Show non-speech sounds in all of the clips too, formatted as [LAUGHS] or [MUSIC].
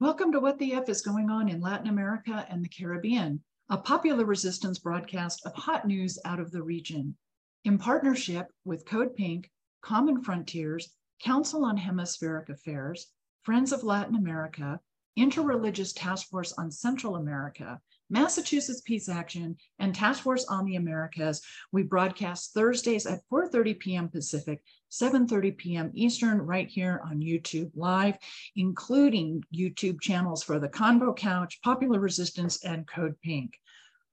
Welcome to What the F is Going On in Latin America and the Caribbean, a popular resistance broadcast of hot news out of the region. In partnership with Code Pink, Common Frontiers, Council on Hemispheric Affairs, Friends of Latin America, Interreligious Task Force on Central America, Massachusetts Peace Action, and Task Force on the Americas. We broadcast Thursdays at 4.30 p.m. Pacific, 7.30 p.m. Eastern, right here on YouTube Live, including YouTube channels for The Convo Couch, Popular Resistance, and Code Pink.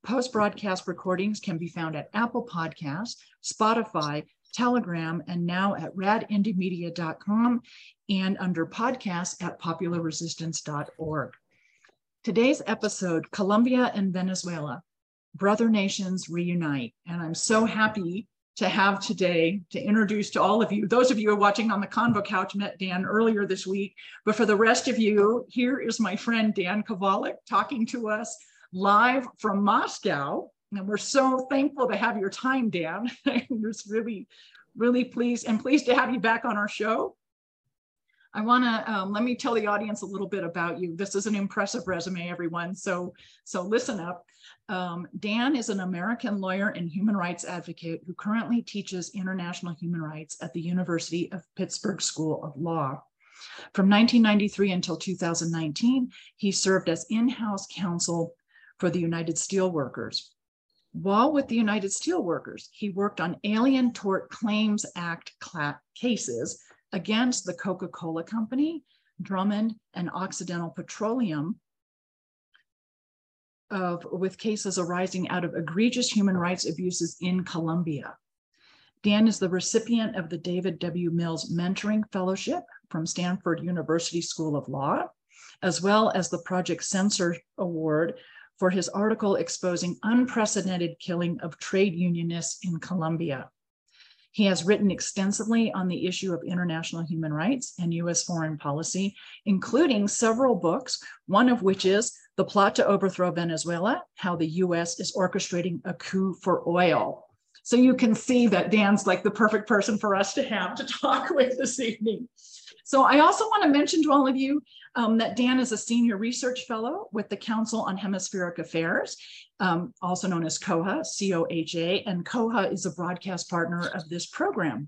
Post-broadcast recordings can be found at Apple Podcasts, Spotify, Telegram, and now at radindiemedia.com and under podcasts at popularresistance.org. Today's episode, Colombia and Venezuela, Brother Nations Reunite. And I'm so happy to have today to introduce to all of you, those of you who are watching on the Convo Couch met Dan earlier this week, but for the rest of you, here is my friend Dan Kovalik talking to us live from Moscow. And we're so thankful to have your time, Dan. [LAUGHS] I'm just really, really pleased and pleased to have you back on our show. I want to um, let me tell the audience a little bit about you. This is an impressive resume, everyone. So, so listen up. Um, Dan is an American lawyer and human rights advocate who currently teaches international human rights at the University of Pittsburgh School of Law. From 1993 until 2019, he served as in-house counsel for the United Steelworkers. While with the United Steelworkers, he worked on Alien Tort Claims Act cases against the Coca-Cola Company, Drummond, and Occidental Petroleum of, with cases arising out of egregious human rights abuses in Colombia. Dan is the recipient of the David W. Mills Mentoring Fellowship from Stanford University School of Law, as well as the Project Censor Award for his article exposing unprecedented killing of trade unionists in Colombia. He has written extensively on the issue of international human rights and US foreign policy, including several books, one of which is The Plot to Overthrow Venezuela How the US is Orchestrating a Coup for Oil. So you can see that Dan's like the perfect person for us to have to [LAUGHS] talk with this evening. So I also want to mention to all of you um, that Dan is a senior research fellow with the Council on Hemispheric Affairs, um, also known as COHA, C-O-H-A, and COHA is a broadcast partner of this program.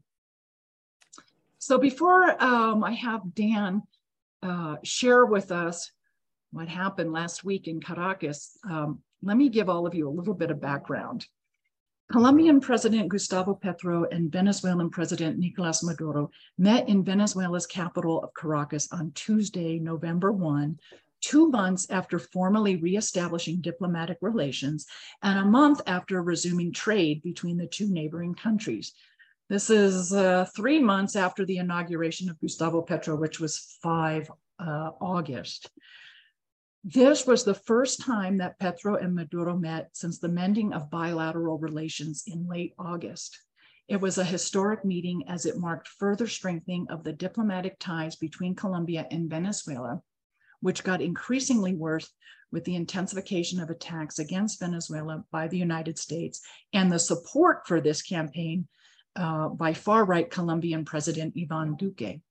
So before um, I have Dan uh, share with us what happened last week in Caracas, um, let me give all of you a little bit of background. Colombian President Gustavo Petro and Venezuelan President Nicolas Maduro met in Venezuela's capital of Caracas on Tuesday, November 1, two months after formally reestablishing diplomatic relations and a month after resuming trade between the two neighboring countries. This is uh, three months after the inauguration of Gustavo Petro, which was 5 uh, August. This was the first time that Petro and Maduro met since the mending of bilateral relations in late August. It was a historic meeting as it marked further strengthening of the diplomatic ties between Colombia and Venezuela, which got increasingly worse with the intensification of attacks against Venezuela by the United States and the support for this campaign uh, by far right Colombian President Ivan Duque.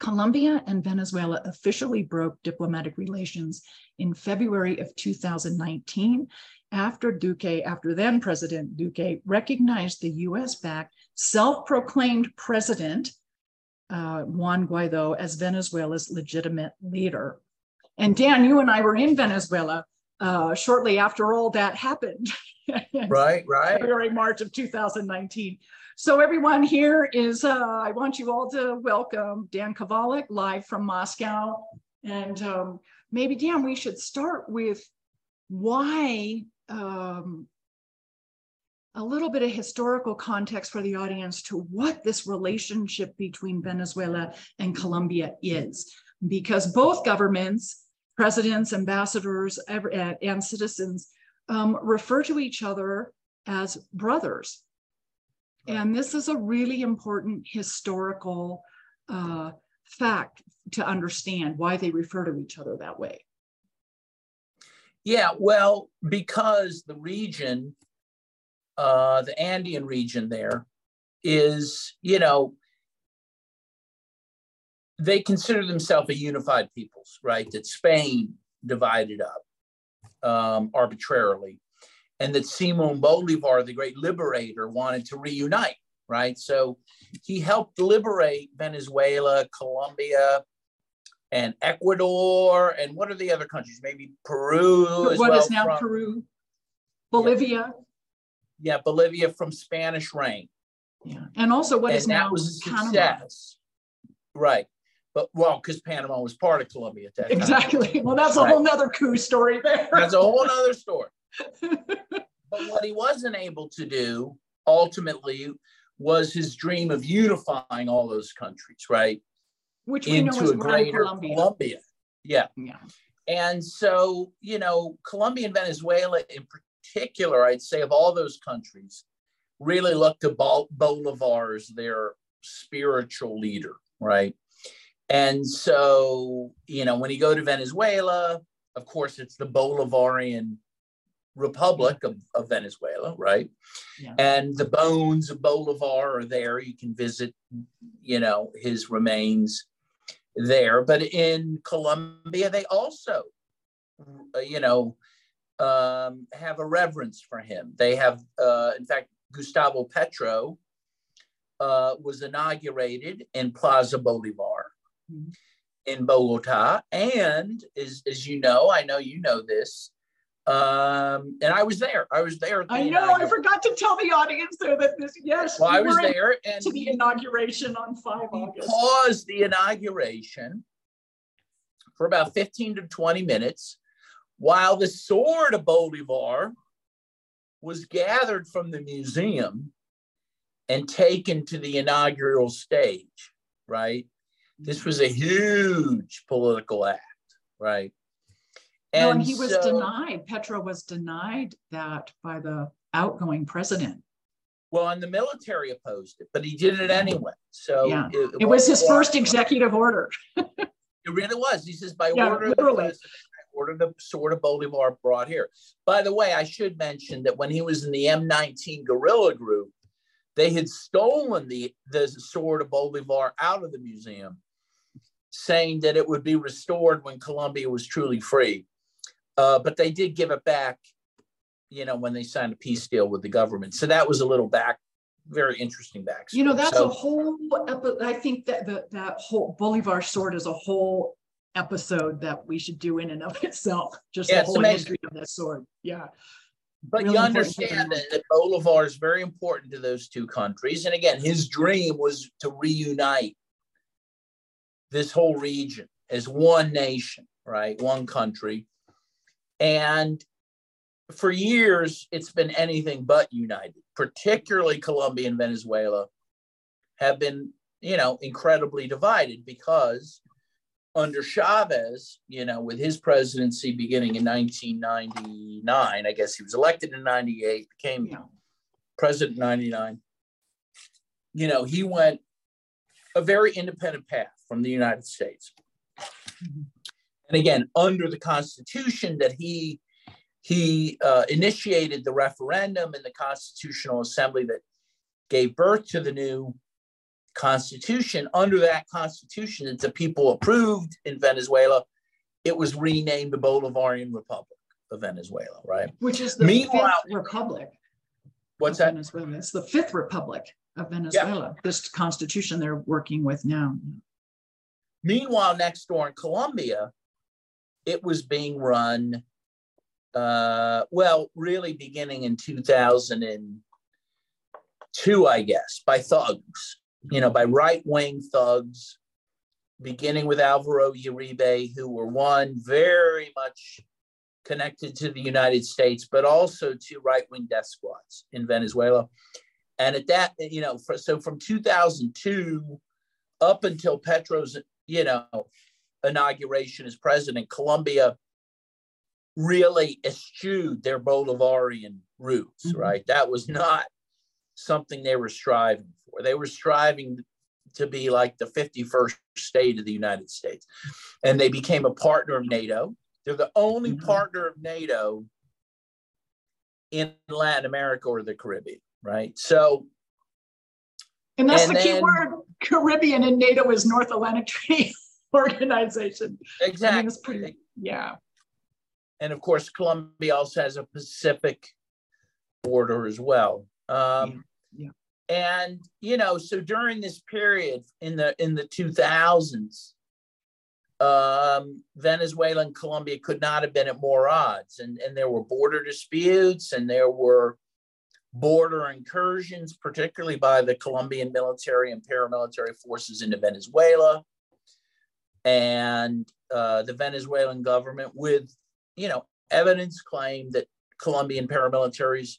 Colombia and Venezuela officially broke diplomatic relations in February of 2019 after Duque, after then President Duque, recognized the US backed self proclaimed president, uh, Juan Guaido, as Venezuela's legitimate leader. And Dan, you and I were in Venezuela uh, shortly after all that happened. [LAUGHS] right, right. February, March of 2019. So everyone here is, uh, I want you all to welcome Dan Kovalik live from Moscow. And um, maybe Dan, we should start with why um, a little bit of historical context for the audience to what this relationship between Venezuela and Colombia is. Because both governments, presidents, ambassadors, and citizens um, refer to each other as brothers. And this is a really important historical uh, fact to understand why they refer to each other that way. Yeah, well, because the region, uh, the Andean region there, is, you know, they consider themselves a unified peoples, right? That Spain divided up um, arbitrarily, and that Simon Bolivar, the great liberator, wanted to reunite, right? So he helped liberate Venezuela, Colombia, and Ecuador, and what are the other countries? Maybe Peru. What well is now from, Peru? Bolivia. Yeah. yeah, Bolivia from Spanish reign. Yeah, and also what and is now was a success. Panama. Right. But well, because Panama was part of Colombia exactly. Time. Well, that's a right. whole nother coup story there. That's a whole other story. [LAUGHS] but what he wasn't able to do ultimately was his dream of unifying all those countries, right? Which we into know is a greater Colombia. Colombia. Yeah. Yeah. And so, you know, Colombia and Venezuela in particular, I'd say of all those countries, really look to Bolivar as their spiritual leader, right? And so, you know, when you go to Venezuela, of course, it's the Bolivarian Republic of, of Venezuela, right? Yeah. And the bones of Bolivar are there. You can visit, you know, his remains there. But in Colombia, they also, you know, um, have a reverence for him. They have, uh, in fact, Gustavo Petro uh, was inaugurated in Plaza Bolivar mm-hmm. in Bogota. And as, as you know, I know you know this, um, and I was there. I was there. The I know. I forgot to tell the audience there that this. Yes, well, I was there and to the inauguration on five August. Paused the inauguration for about fifteen to twenty minutes, while the sword of Bolivar was gathered from the museum and taken to the inaugural stage, right? This was a huge political act, right? And, no, and he was denied, Petro was denied that by the outgoing president. Well, and the military opposed it, but he did it anyway. So yeah. it, it, was his first executive order. [LAUGHS] it really was. He says, by yeah, order literally. of the president, ordered the sword of Bolivar brought here. By the way, I should mention that when he was in the M19 guerrilla group, they had stolen the, the sword of Bolivar out of the museum, saying that it would be restored when Colombia was truly free. Uh, but they did give it back, you know, when they signed a peace deal with the government. So that was a little back, very interesting back. You know, that's so, a whole. I think that the, that whole Bolivar sword is a whole episode that we should do in and of itself. Just yeah, the whole history of that sword. Yeah. But really you understand that, that Bolivar is very important to those two countries. And again, his dream was to reunite this whole region as one nation, right? One country. And for years, it's been anything but united, particularly Colombia and Venezuela have been, you know, incredibly divided because under Chavez, you know, with his presidency beginning in 1999, I guess he was elected in 98, became yeah. president in 99. You know, he went a very independent path from the United States. Mm-hmm. And again, under the Constitution that he he uh, initiated the referendum in the Constitutional Assembly that gave birth to the new constitution, under that constitution that the people approved in Venezuela, it was renamed the Bolivarian Republic of Venezuela, right? Which is the Meanwhile, fifth republic. What's that? Venezuela. It's the fifth republic of Venezuela. Yeah. This constitution they're working with now. Meanwhile, next door in Colombia, it was being run, uh, well, really beginning in 2002, I guess, by thugs you know, by right wing thugs, beginning with Alvaro Uribe, who were one very much connected to the United States, but also to right wing death squads in Venezuela. And at that, you know, for, so from 2002 up until Petro's, you know, inauguration as president, Colombia really eschewed their Bolivarian roots, mm-hmm. right? That was not something they were striving for. They were striving to be like the 51st state of the United States. And they became a partner of NATO. They're the only mm-hmm. partner of NATO in Latin America or the Caribbean, right? So and that's and the then, key word. Caribbean and NATO is North Atlantic Treaty [LAUGHS] [LAUGHS] Organization. Exactly. I mean, pretty, yeah. And of course, Colombia also has a Pacific border as well. Um, yeah. yeah. And you know, so during this period in the in the 2000s, um, Venezuela and Colombia could not have been at more odds, and and there were border disputes, and there were border incursions, particularly by the Colombian military and paramilitary forces into Venezuela. And uh, the Venezuelan government, with you know evidence, claimed that Colombian paramilitaries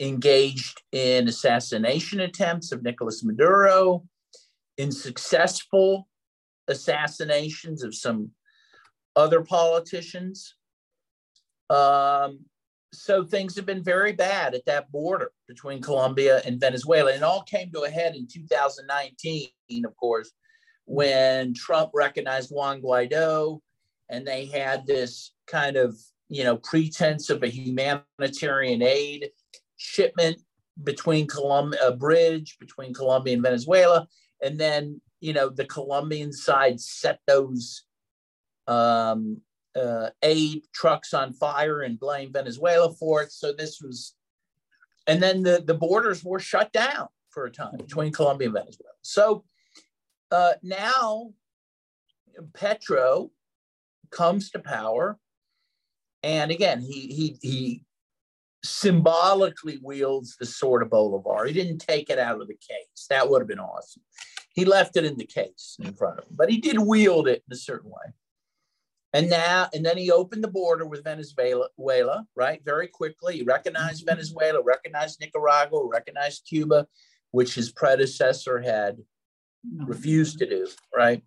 engaged in assassination attempts of Nicolas Maduro, in successful assassinations of some other politicians. Um, so things have been very bad at that border between Colombia and Venezuela. And all came to a head in 2019, of course, when Trump recognized Juan Guaido and they had this kind of, you know, pretense of a humanitarian aid shipment between Colombia, a bridge between Colombia and Venezuela. And then, you know, the Colombian side set those um, uh, aid trucks on fire and blame Venezuela for it. So this was, and then the, the borders were shut down for a time between Colombia and Venezuela. So uh, now Petro comes to power. And again, he, he, he symbolically wields the sword of Bolivar. He didn't take it out of the case. That would have been awesome. He left it in the case in front of him, but he did wield it in a certain way. And now, and then he opened the border with Venezuela, right? Very quickly. He recognized mm-hmm. Venezuela, recognized Nicaragua, recognized Cuba, which his predecessor had. Refused to do, right?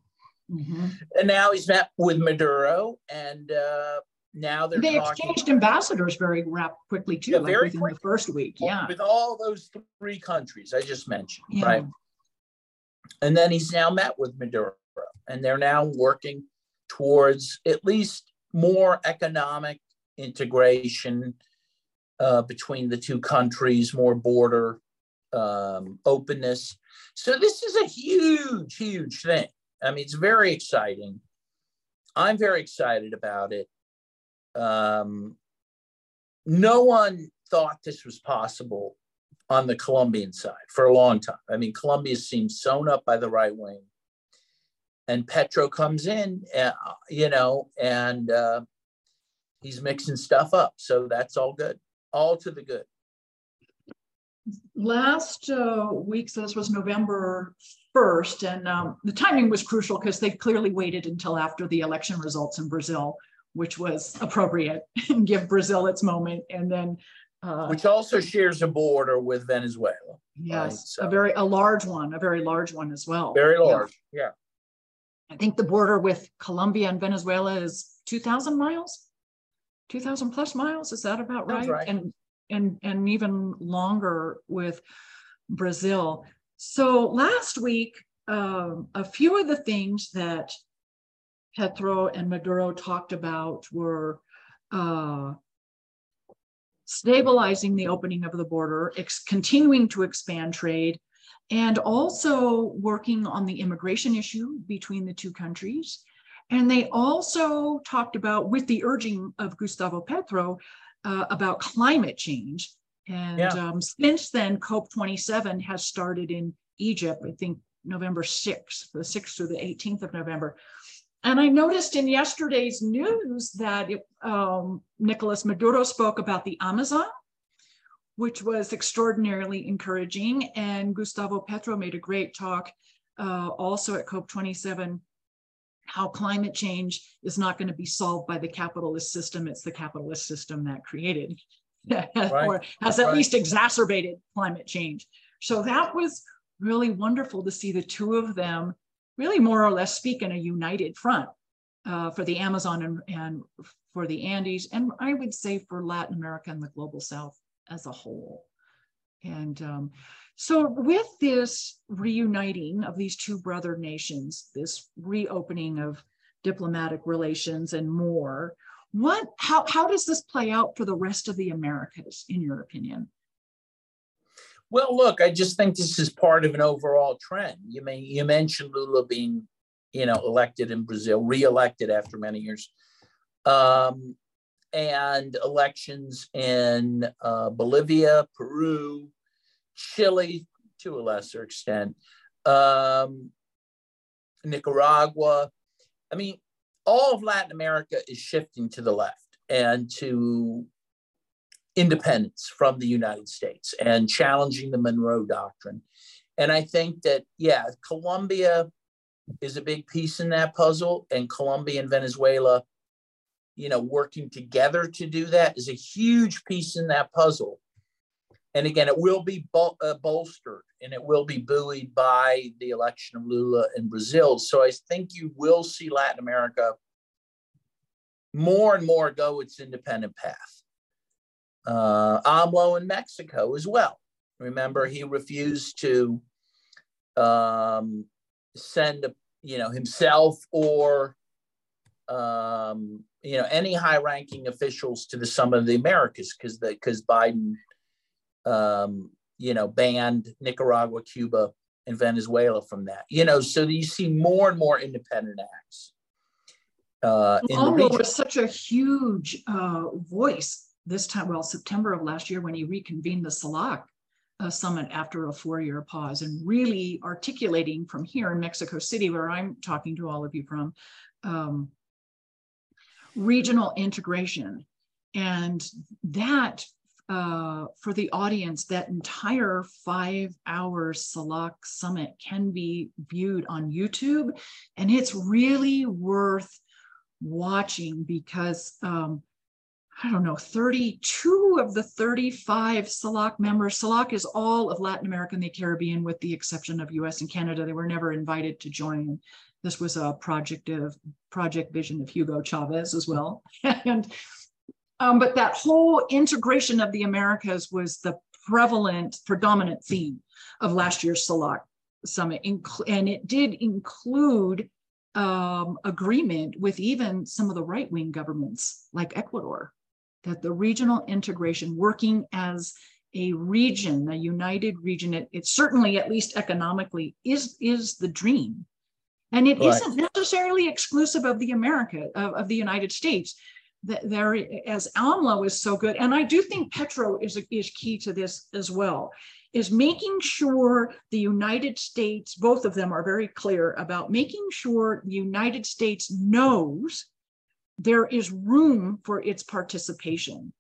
Mm-hmm. And now he's met with Maduro, and uh, now they're they talking, exchanged ambassadors very rap quickly too, yeah, like very within quickly. the first week. Yeah, with all those three countries I just mentioned, yeah. right? And then he's now met with Maduro, and they're now working towards at least more economic integration uh, between the two countries, more border um, openness. So this is a huge, huge thing. I mean, it's very exciting. I'm very excited about it. Um, no one thought this was possible on the Colombian side for a long time. I mean, Colombia seems sewn up by the right wing and Petro comes in, uh, you know, and uh, he's mixing stuff up. So that's all good, all to the good. Last uh, week, so this was November 1st, and um, the timing was crucial because they clearly waited until after the election results in Brazil, which was appropriate [LAUGHS] and give Brazil its moment. And then uh, which also shares a border with Venezuela. Yes, right? so. a very a large one, a very large one as well. Very large, yeah. yeah. I think the border with Colombia and Venezuela is 2,000 miles, 2,000 plus miles. Is that about right? right? And and and even longer with Brazil. So last week, um, a few of the things that Petro and Maduro talked about were uh, stabilizing the opening of the border, continuing to expand trade, and also working on the immigration issue between the two countries. And they also talked about, with the urging of Gustavo Petro, uh, about climate change. And yeah. um, since then, COP27 has started in Egypt, I think November 6th, the 6th through the 18th of November. And I noticed in yesterday's news that it, um, Nicolas Maduro spoke about the Amazon which was extraordinarily encouraging. And Gustavo Petro made a great talk uh, also at COP27 how climate change is not going to be solved by the capitalist system. It's the capitalist system that created [LAUGHS] right. or has at right. least exacerbated climate change. So that was really wonderful to see the two of them really more or less speak in a united front uh, for the Amazon and, and for the Andes, and I would say for Latin America and the global South as a whole. And um, so, with this reuniting of these two brother nations, this reopening of diplomatic relations and more, what how how does this play out for the rest of the Americas, in your opinion? Well, look, I just think this is part of an overall trend. You may you mentioned Lula being, you know, elected in Brazil, re-elected after many years, um, and elections in uh, Bolivia, Peru, Chile, to a lesser extent, um, Nicaragua. I mean, all of Latin America is shifting to the left and to independence from the United States and challenging the Monroe Doctrine. And I think that, yeah, Colombia is a big piece in that puzzle, and Colombia and Venezuela, you know, working together to do that is a huge piece in that puzzle. And again, it will be bol- uh, bolstered and it will be buoyed by the election of Lula in Brazil. So I think you will see Latin America more and more go its independent path. Uh, AMLO in Mexico as well. Remember, he refused to um, send, you know, himself or um, you know any high-ranking officials to the Summit of the Americas because because Biden um, you know, banned Nicaragua, Cuba, and Venezuela from that. You know, so you see more and more independent acts. Uh, AMLO was such a huge uh, voice this time, well, September of last year when he reconvened the CELAC uh, summit after a four-year pause and really articulating from here in Mexico City, where I'm talking to all of you from, um, regional integration. And that uh, for the audience, that entire five hour CELAC summit can be viewed on YouTube. And it's really worth watching because um, I don't know, 32 of the 35 CELAC members. CELAC is all of Latin America and the Caribbean, with the exception of US and Canada. They were never invited to join. This was a project of project vision of Hugo Chavez as well. [LAUGHS] and um, but that whole integration of the Americas was the prevalent, predominant theme of last year's CELAC summit. And it did include um, agreement with even some of the right wing governments like Ecuador, that the regional integration, working as a region, a united region, it, it certainly, at least economically, is, is the dream. And it right. not necessarily exclusive of the America, of, of the United States there as AMLO is so good, and I do think Petro is is key to this as well, is making sure the United States, both of them are very clear about making sure the United States knows there is room for its participation.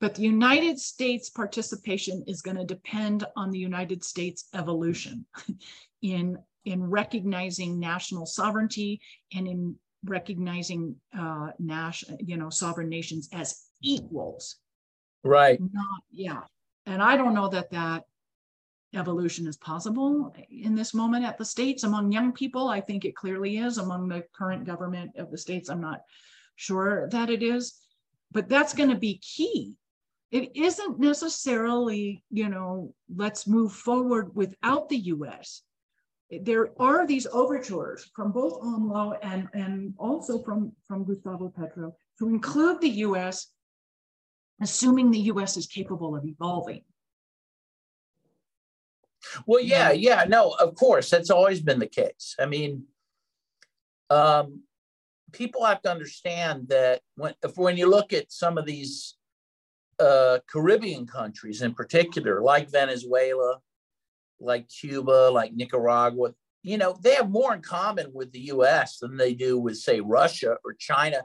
But the United States participation is going to depend on the United States evolution [LAUGHS] in, in recognizing national sovereignty and in recognizing uh, national, you know, sovereign nations as equals. Right. Not, yeah. And I don't know that that evolution is possible in this moment at the states among young people. I think it clearly is among the current government of the states. I'm not sure that it is, but that's going to be key. It isn't necessarily, you know, let's move forward without the US there are these overtures from both AMLO and, and also from, from Gustavo Petro to include the US, assuming the US is capable of evolving. Well, yeah, yeah, no, of course, that's always been the case. I mean, um, people have to understand that when, if, when you look at some of these uh, Caribbean countries in particular, like Venezuela, like Cuba, like Nicaragua, you know, they have more in common with the US than they do with, say, Russia or China.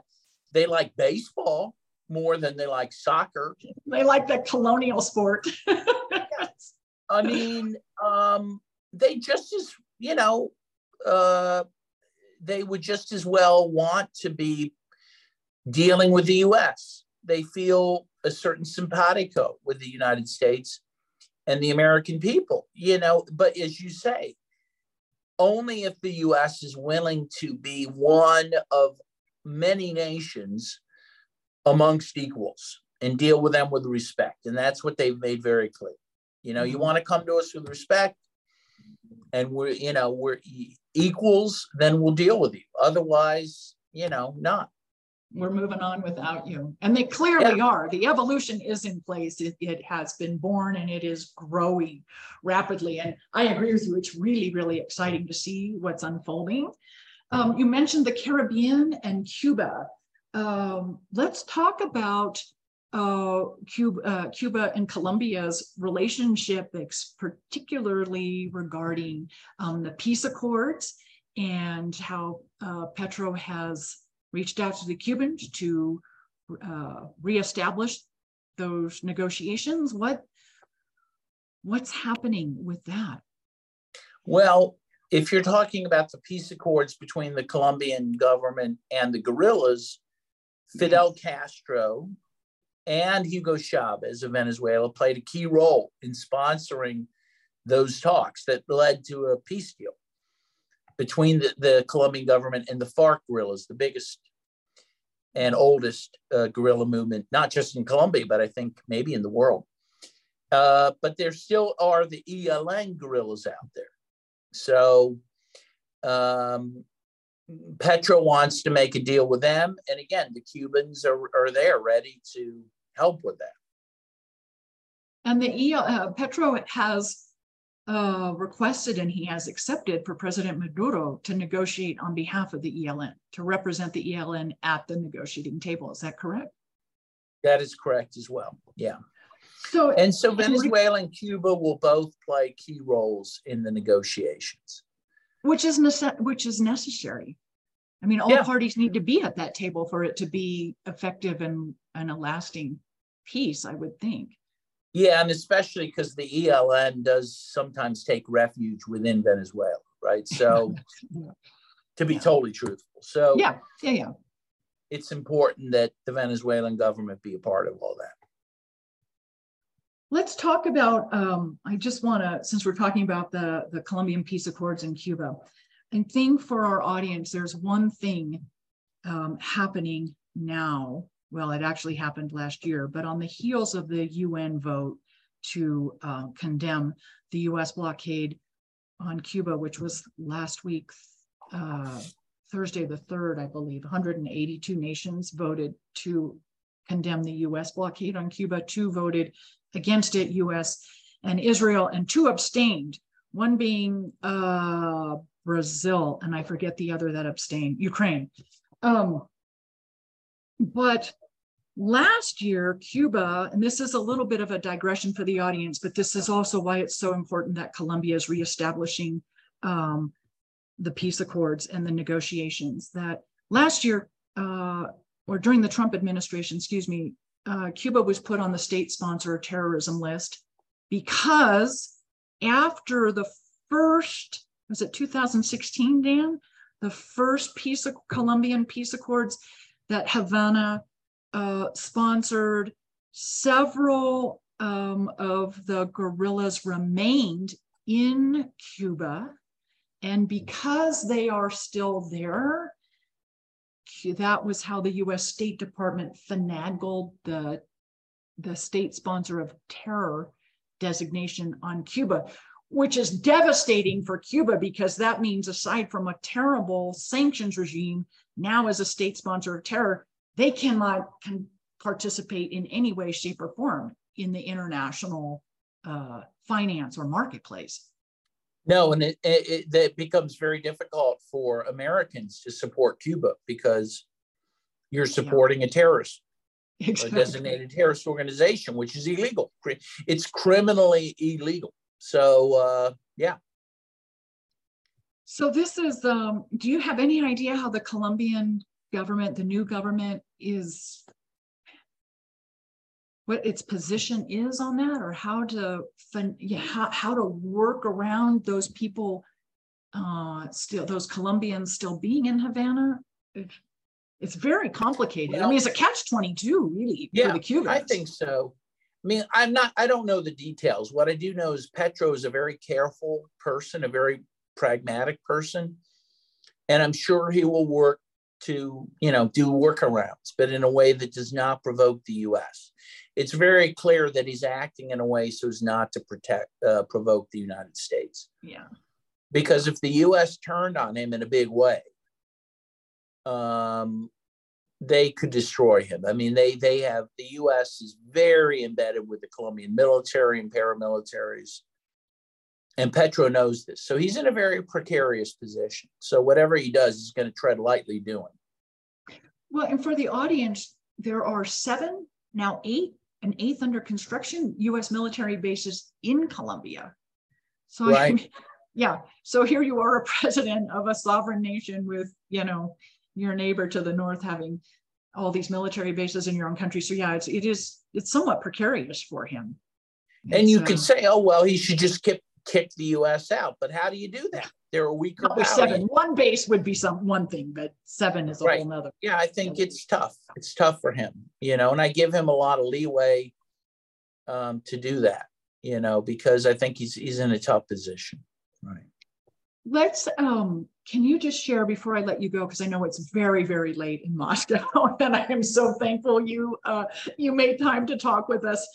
They like baseball more than they like soccer. They like the colonial sport. [LAUGHS] I mean, um, they just as, you know, uh, they would just as well want to be dealing with the US. They feel a certain simpatico with the United States and the American people, you know. But as you say, only if the US is willing to be one of many nations amongst equals and deal with them with respect. And that's what they've made very clear. You know, you mm-hmm. want to come to us with respect and we're, you know, we're equals, then we'll deal with you. Otherwise, you know, not. We're moving on without you. And they clearly yeah. are. The evolution is in place. It, it has been born and it is growing rapidly. And I agree with you. It's really, really exciting to see what's unfolding. Um, you mentioned the Caribbean and Cuba. Um, let's talk about uh, Cuba, uh, Cuba and Colombia's relationship, particularly regarding um, the peace accords and how uh, Petro has reached out to the Cubans to uh, reestablish those negotiations. What what's happening with that? Well, if you're talking about the peace accords between the Colombian government and the guerrillas, Fidel Castro and Hugo Chavez of Venezuela played a key role in sponsoring those talks that led to a peace deal between the, the Colombian government and the FARC guerrillas, the biggest and oldest uh, guerrilla movement, not just in Colombia, but I think maybe in the world. Uh, but there still are the ELN guerrillas out there. So um, Petro wants to make a deal with them. And again, the Cubans are, are there ready to help with that. And the EL, uh, Petro has uh, requested and he has accepted for President Maduro to negotiate on behalf of the ELN, to represent the ELN at the negotiating table. Is that correct? That is correct as well. Yeah. So and so Venezuela and Cuba will both play key roles in the negotiations, which is nece- which is necessary. I mean, all yeah. parties need to be at that table for it to be effective and, and a lasting peace. I would think. Yeah, and especially because the ELN does sometimes take refuge within Venezuela, right? So, [LAUGHS] to be yeah. totally truthful, so yeah, yeah, yeah, it's important that the Venezuelan government be a part of all that. Let's talk about. Um, I just want to, since we're talking about the the Colombian peace accords in Cuba, I think for our audience, there's one thing um, happening now well, it actually happened last year, but on the heels of the UN vote to uh, condemn the US blockade on Cuba, which was last week, uh, Thursday the 3rd, I believe, 182 nations voted to condemn the US blockade on Cuba. Two voted against it, US and Israel, and two abstained, one being uh, Brazil, and I forget the other that abstained, Ukraine. Um, but last year, Cuba, and this is a little bit of a digression for the audience, but this is also why it's so important that Colombia is reestablishing um, the peace accords and the negotiations. That last year, uh, or during the Trump administration, excuse me, uh, Cuba was put on the state sponsor terrorism list because after the first, was it 2016, Dan? The first peace Colombian peace accords that Havana uh, sponsored several um, of the guerrillas remained in Cuba. And because they are still there, that was how the US State Department finagled the, the state sponsor of terror designation on Cuba, which is devastating for Cuba because that means, aside from a terrible sanctions regime, now as a state sponsor of terror, they cannot can participate in any way, shape, or form in the international uh, finance or marketplace. No, and it, it, it, becomes very difficult for Americans to support Cuba because you're supporting yeah. a terrorist, exactly. a designated terrorist organization, which is illegal. It's criminally illegal. So, uh, yeah. So this is. Um, do you have any idea how the Colombian government, the new government, is what its position is on that or how to yeah, how, how to work around those people uh, still those colombians still being in havana? It, it's very complicated. Well, i mean it's a catch 22 really yeah for the cubans. I think so. I mean i'm not i don't know the details. What i do know is petro is a very careful person a very pragmatic person and i'm sure he will work to you know do workarounds but in a way that does not provoke the us it's very clear that he's acting in a way so as not to protect uh, provoke the united states yeah because if the us turned on him in a big way um, they could destroy him. I mean, they they have the U.S. is very embedded with the Colombian military and paramilitaries, and Petro knows this. So he's in a very precarious position. So whatever he does, he's going to tread lightly doing. Well, and for the audience, there are seven now eight and eighth under construction U.S. military bases in Colombia. So right. I mean, yeah, so here you are, a president of a sovereign nation with you know your neighbor to the north having all these military bases in your own country. So yeah, it's it is it's somewhat precarious for him. And you could say, oh well, he should just kick kick the U.S. out. But how do you do that? They're a weaker power. Seven. One base would be some one thing, but seven is a right. whole nother. Yeah, I think it's tough. It's tough for him, you know, and I give him a lot of leeway um, to do that, you know, because I think he's he's in a tough position. Right let's um can you just share before i let you go because i know it's very very late in moscow [LAUGHS] and i am so thankful you uh you made time to talk with us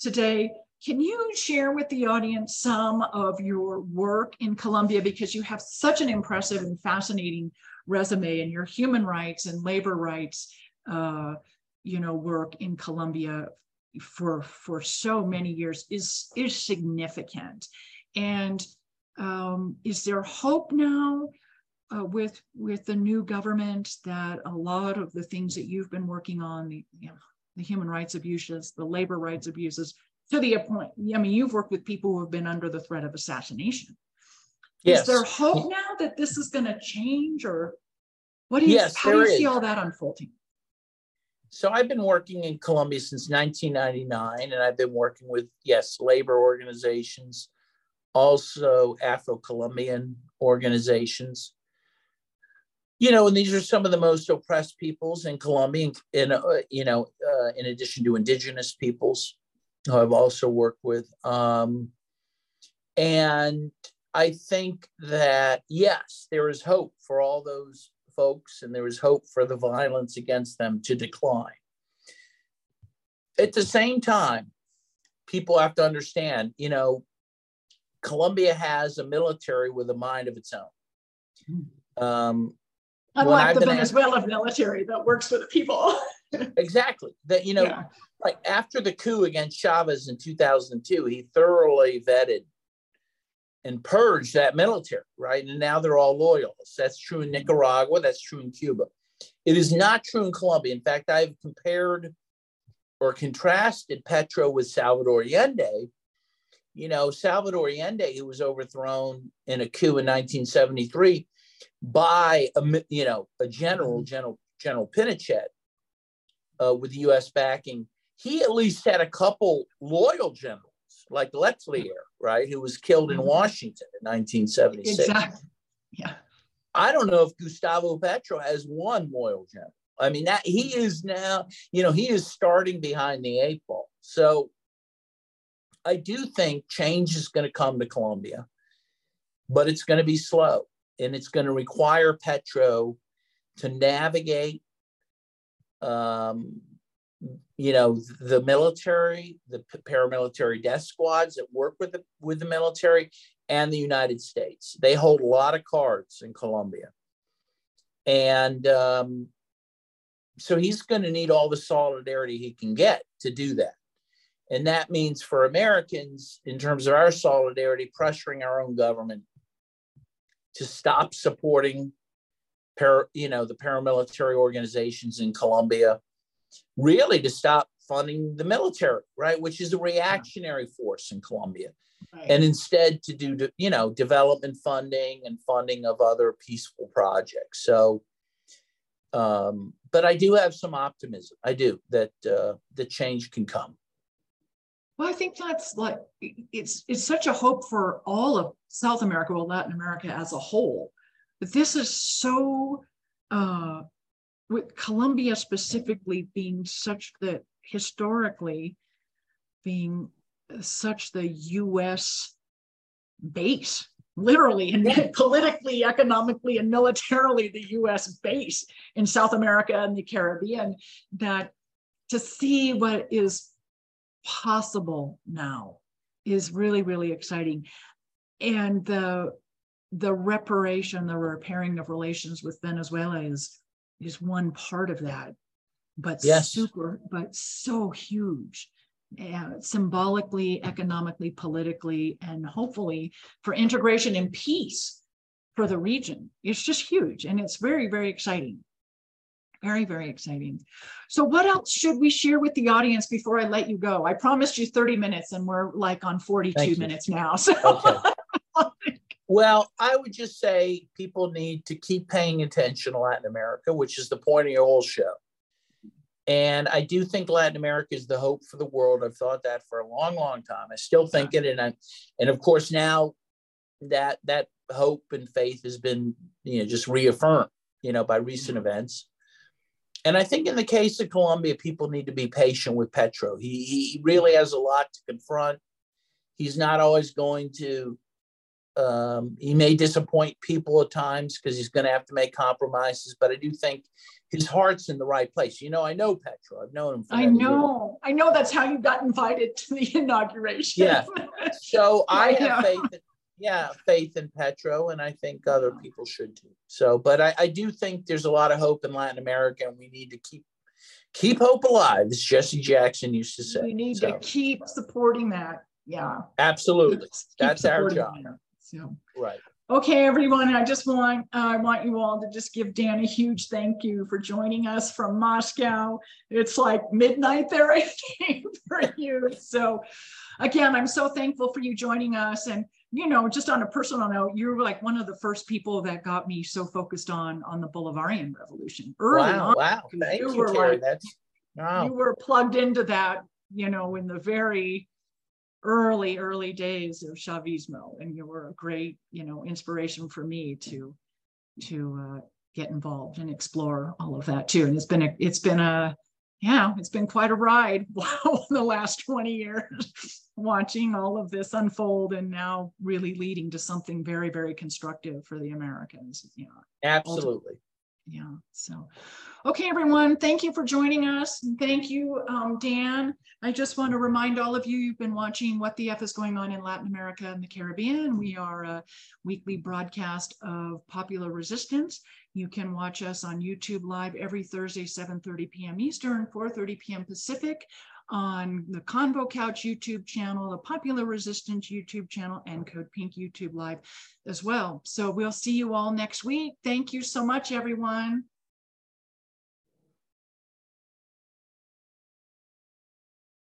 today can you share with the audience some of your work in colombia? Because you have such an impressive and fascinating resume and your human rights and labor rights uh you know work in colombia for for so many years is is significant. And um, is there hope now uh, with with the new government that a lot of the things that you've been working on, the, you know, the human rights abuses, the labor rights abuses, to the point? I mean, you've worked with people who have been under the threat of assassination. Yes. Is there hope now that this is going to change, or what do you? Yes, how do you is. see all that unfolding? So I've been working in Colombia since 1999, and I've been working with yes labor organizations, also Afro-Colombian organizations. You know, and these are some of the most oppressed peoples in Colombia, in, uh, you know, uh, in addition to indigenous peoples who I've also worked with. Um, and I think that, yes, there is hope for all those folks, and there is hope for the violence against them to decline. At the same time, people have to understand, you know, Colombia has a military with a mind of its own. Um, Unlike the Venezuela asked, military that works for the people. [LAUGHS] exactly. That, you know, yeah. Like after the coup against Chavez in 2002, he thoroughly vetted and purged that military, right? And now they're all loyalists. That's true in Nicaragua. That's true in Cuba. It is not true in Colombia. In fact, I've compared or contrasted Petro with Salvador Allende you know, Salvador Allende, who was overthrown in a coup in 1973 by a, you know, a general, mm-hmm. General, General Pinochet, uh, with U.S. backing, he at least had a couple loyal generals, like Letelier, right, who was killed in mm-hmm. Washington in 1976. Exactly. Yeah. I don't know if Gustavo Petro has one loyal general. I mean, that he is now, you know, he is starting behind the eight ball. So I do think change is going to come to Colombia, but it's going to be slow and it's going to require Petro to navigate, um, you know, the military, the paramilitary death squads that work with the with the military, and the United States. They hold a lot of cards in Colombia, and um, so he's going to need all the solidarity he can get to do that. And that means for Americans, in terms of our solidarity, pressuring our own government to stop supporting para, you know, the paramilitary organizations in Colombia, really to stop funding the military, right, which is a reactionary force in Colombia. Right. And instead to do, you know, development funding and funding of other peaceful projects. So, um, but I do have some optimism. I do that uh, the change can come. Well, I think that's like it's it's such a hope for all of South America, well, Latin America as a whole. But this is so uh, with Colombia specifically being such that historically being such the U.S. base, literally and [LAUGHS] politically, economically, and militarily the U.S. base in South America and the Caribbean. That to see what is possible now is really, really exciting. And the the reparation, the repairing of relations with Venezuela is is one part of that. but Yes. super, but so huge. Uh, symbolically, economically, politically, and hopefully for integration and peace for the region. It's just huge and it's very, very exciting. Very, very exciting. So, what else should we share with the audience before I let you go? I promised you 30 minutes and we're like on 42 minutes now. [LAUGHS] So, Okay. Well, I would just say people need to keep paying attention to Latin America, which is the point of your whole show. And I do think Latin America is the hope for the world. I've thought that for a long, long time. I still think it, and I, and of course now that that hope and faith has been, you know, just reaffirmed, you know, by recent mm-hmm. events. And I think in the case of Colombia, people need to be patient with Petro. He he really has a lot to confront. He's not always going to um, he may disappoint people at times because he's going to have to make compromises, but I do think his heart's in the right place. You know, I know Petro. I've known him. For I know, I know that's how you got invited to the inauguration. Yeah. So [LAUGHS] I Right, have faith. In, yeah, faith in Petro, and I think other people should too. So, but I, I do think there's a lot of hope in Latin America, and we need to keep keep hope alive, as Jesse Jackson used to say. we need So, to keep supporting that. Yeah. absolutely Keep That's our job. that. So. right. Okay, everyone, I just want, uh, I want you all to just give Dan a huge thank you for joining us from Moscow. It's like midnight there, [LAUGHS] I think, for you. So again, I'm so thankful for you joining us. And, you know, just on a personal note, you were like one of the first people that got me so focused on, on the Bolivarian Revolution early Wow, on. wow. Thank you you, were Terry. like- That's wow. You were plugged into that, you know, in the very early, early days of Chavismo. And you were a great, you know, inspiration for me to, to uh, get involved and explore all of that too. And it's been a, it's been a, yeah, it's been quite a ride. [LAUGHS] Wow, the last 20 years watching all of this unfold and now really leading to something very, very constructive for the Americans. Yeah. Absolutely. Yeah. So, okay, everyone, thank you for joining us. Thank you, um, Dan. I just want to remind all of you, you've been watching What the F is Going On in Latin America and the Caribbean. We are a weekly broadcast of Popular Resistance. You can watch us on YouTube live every Thursday, 7:30 p.m. Eastern, 4:30 p.m. Pacific on the Convo Couch YouTube channel, the Popular Resistance YouTube channel, and Code Pink YouTube Live as well. So we'll see you all next week. Thank you so much, everyone.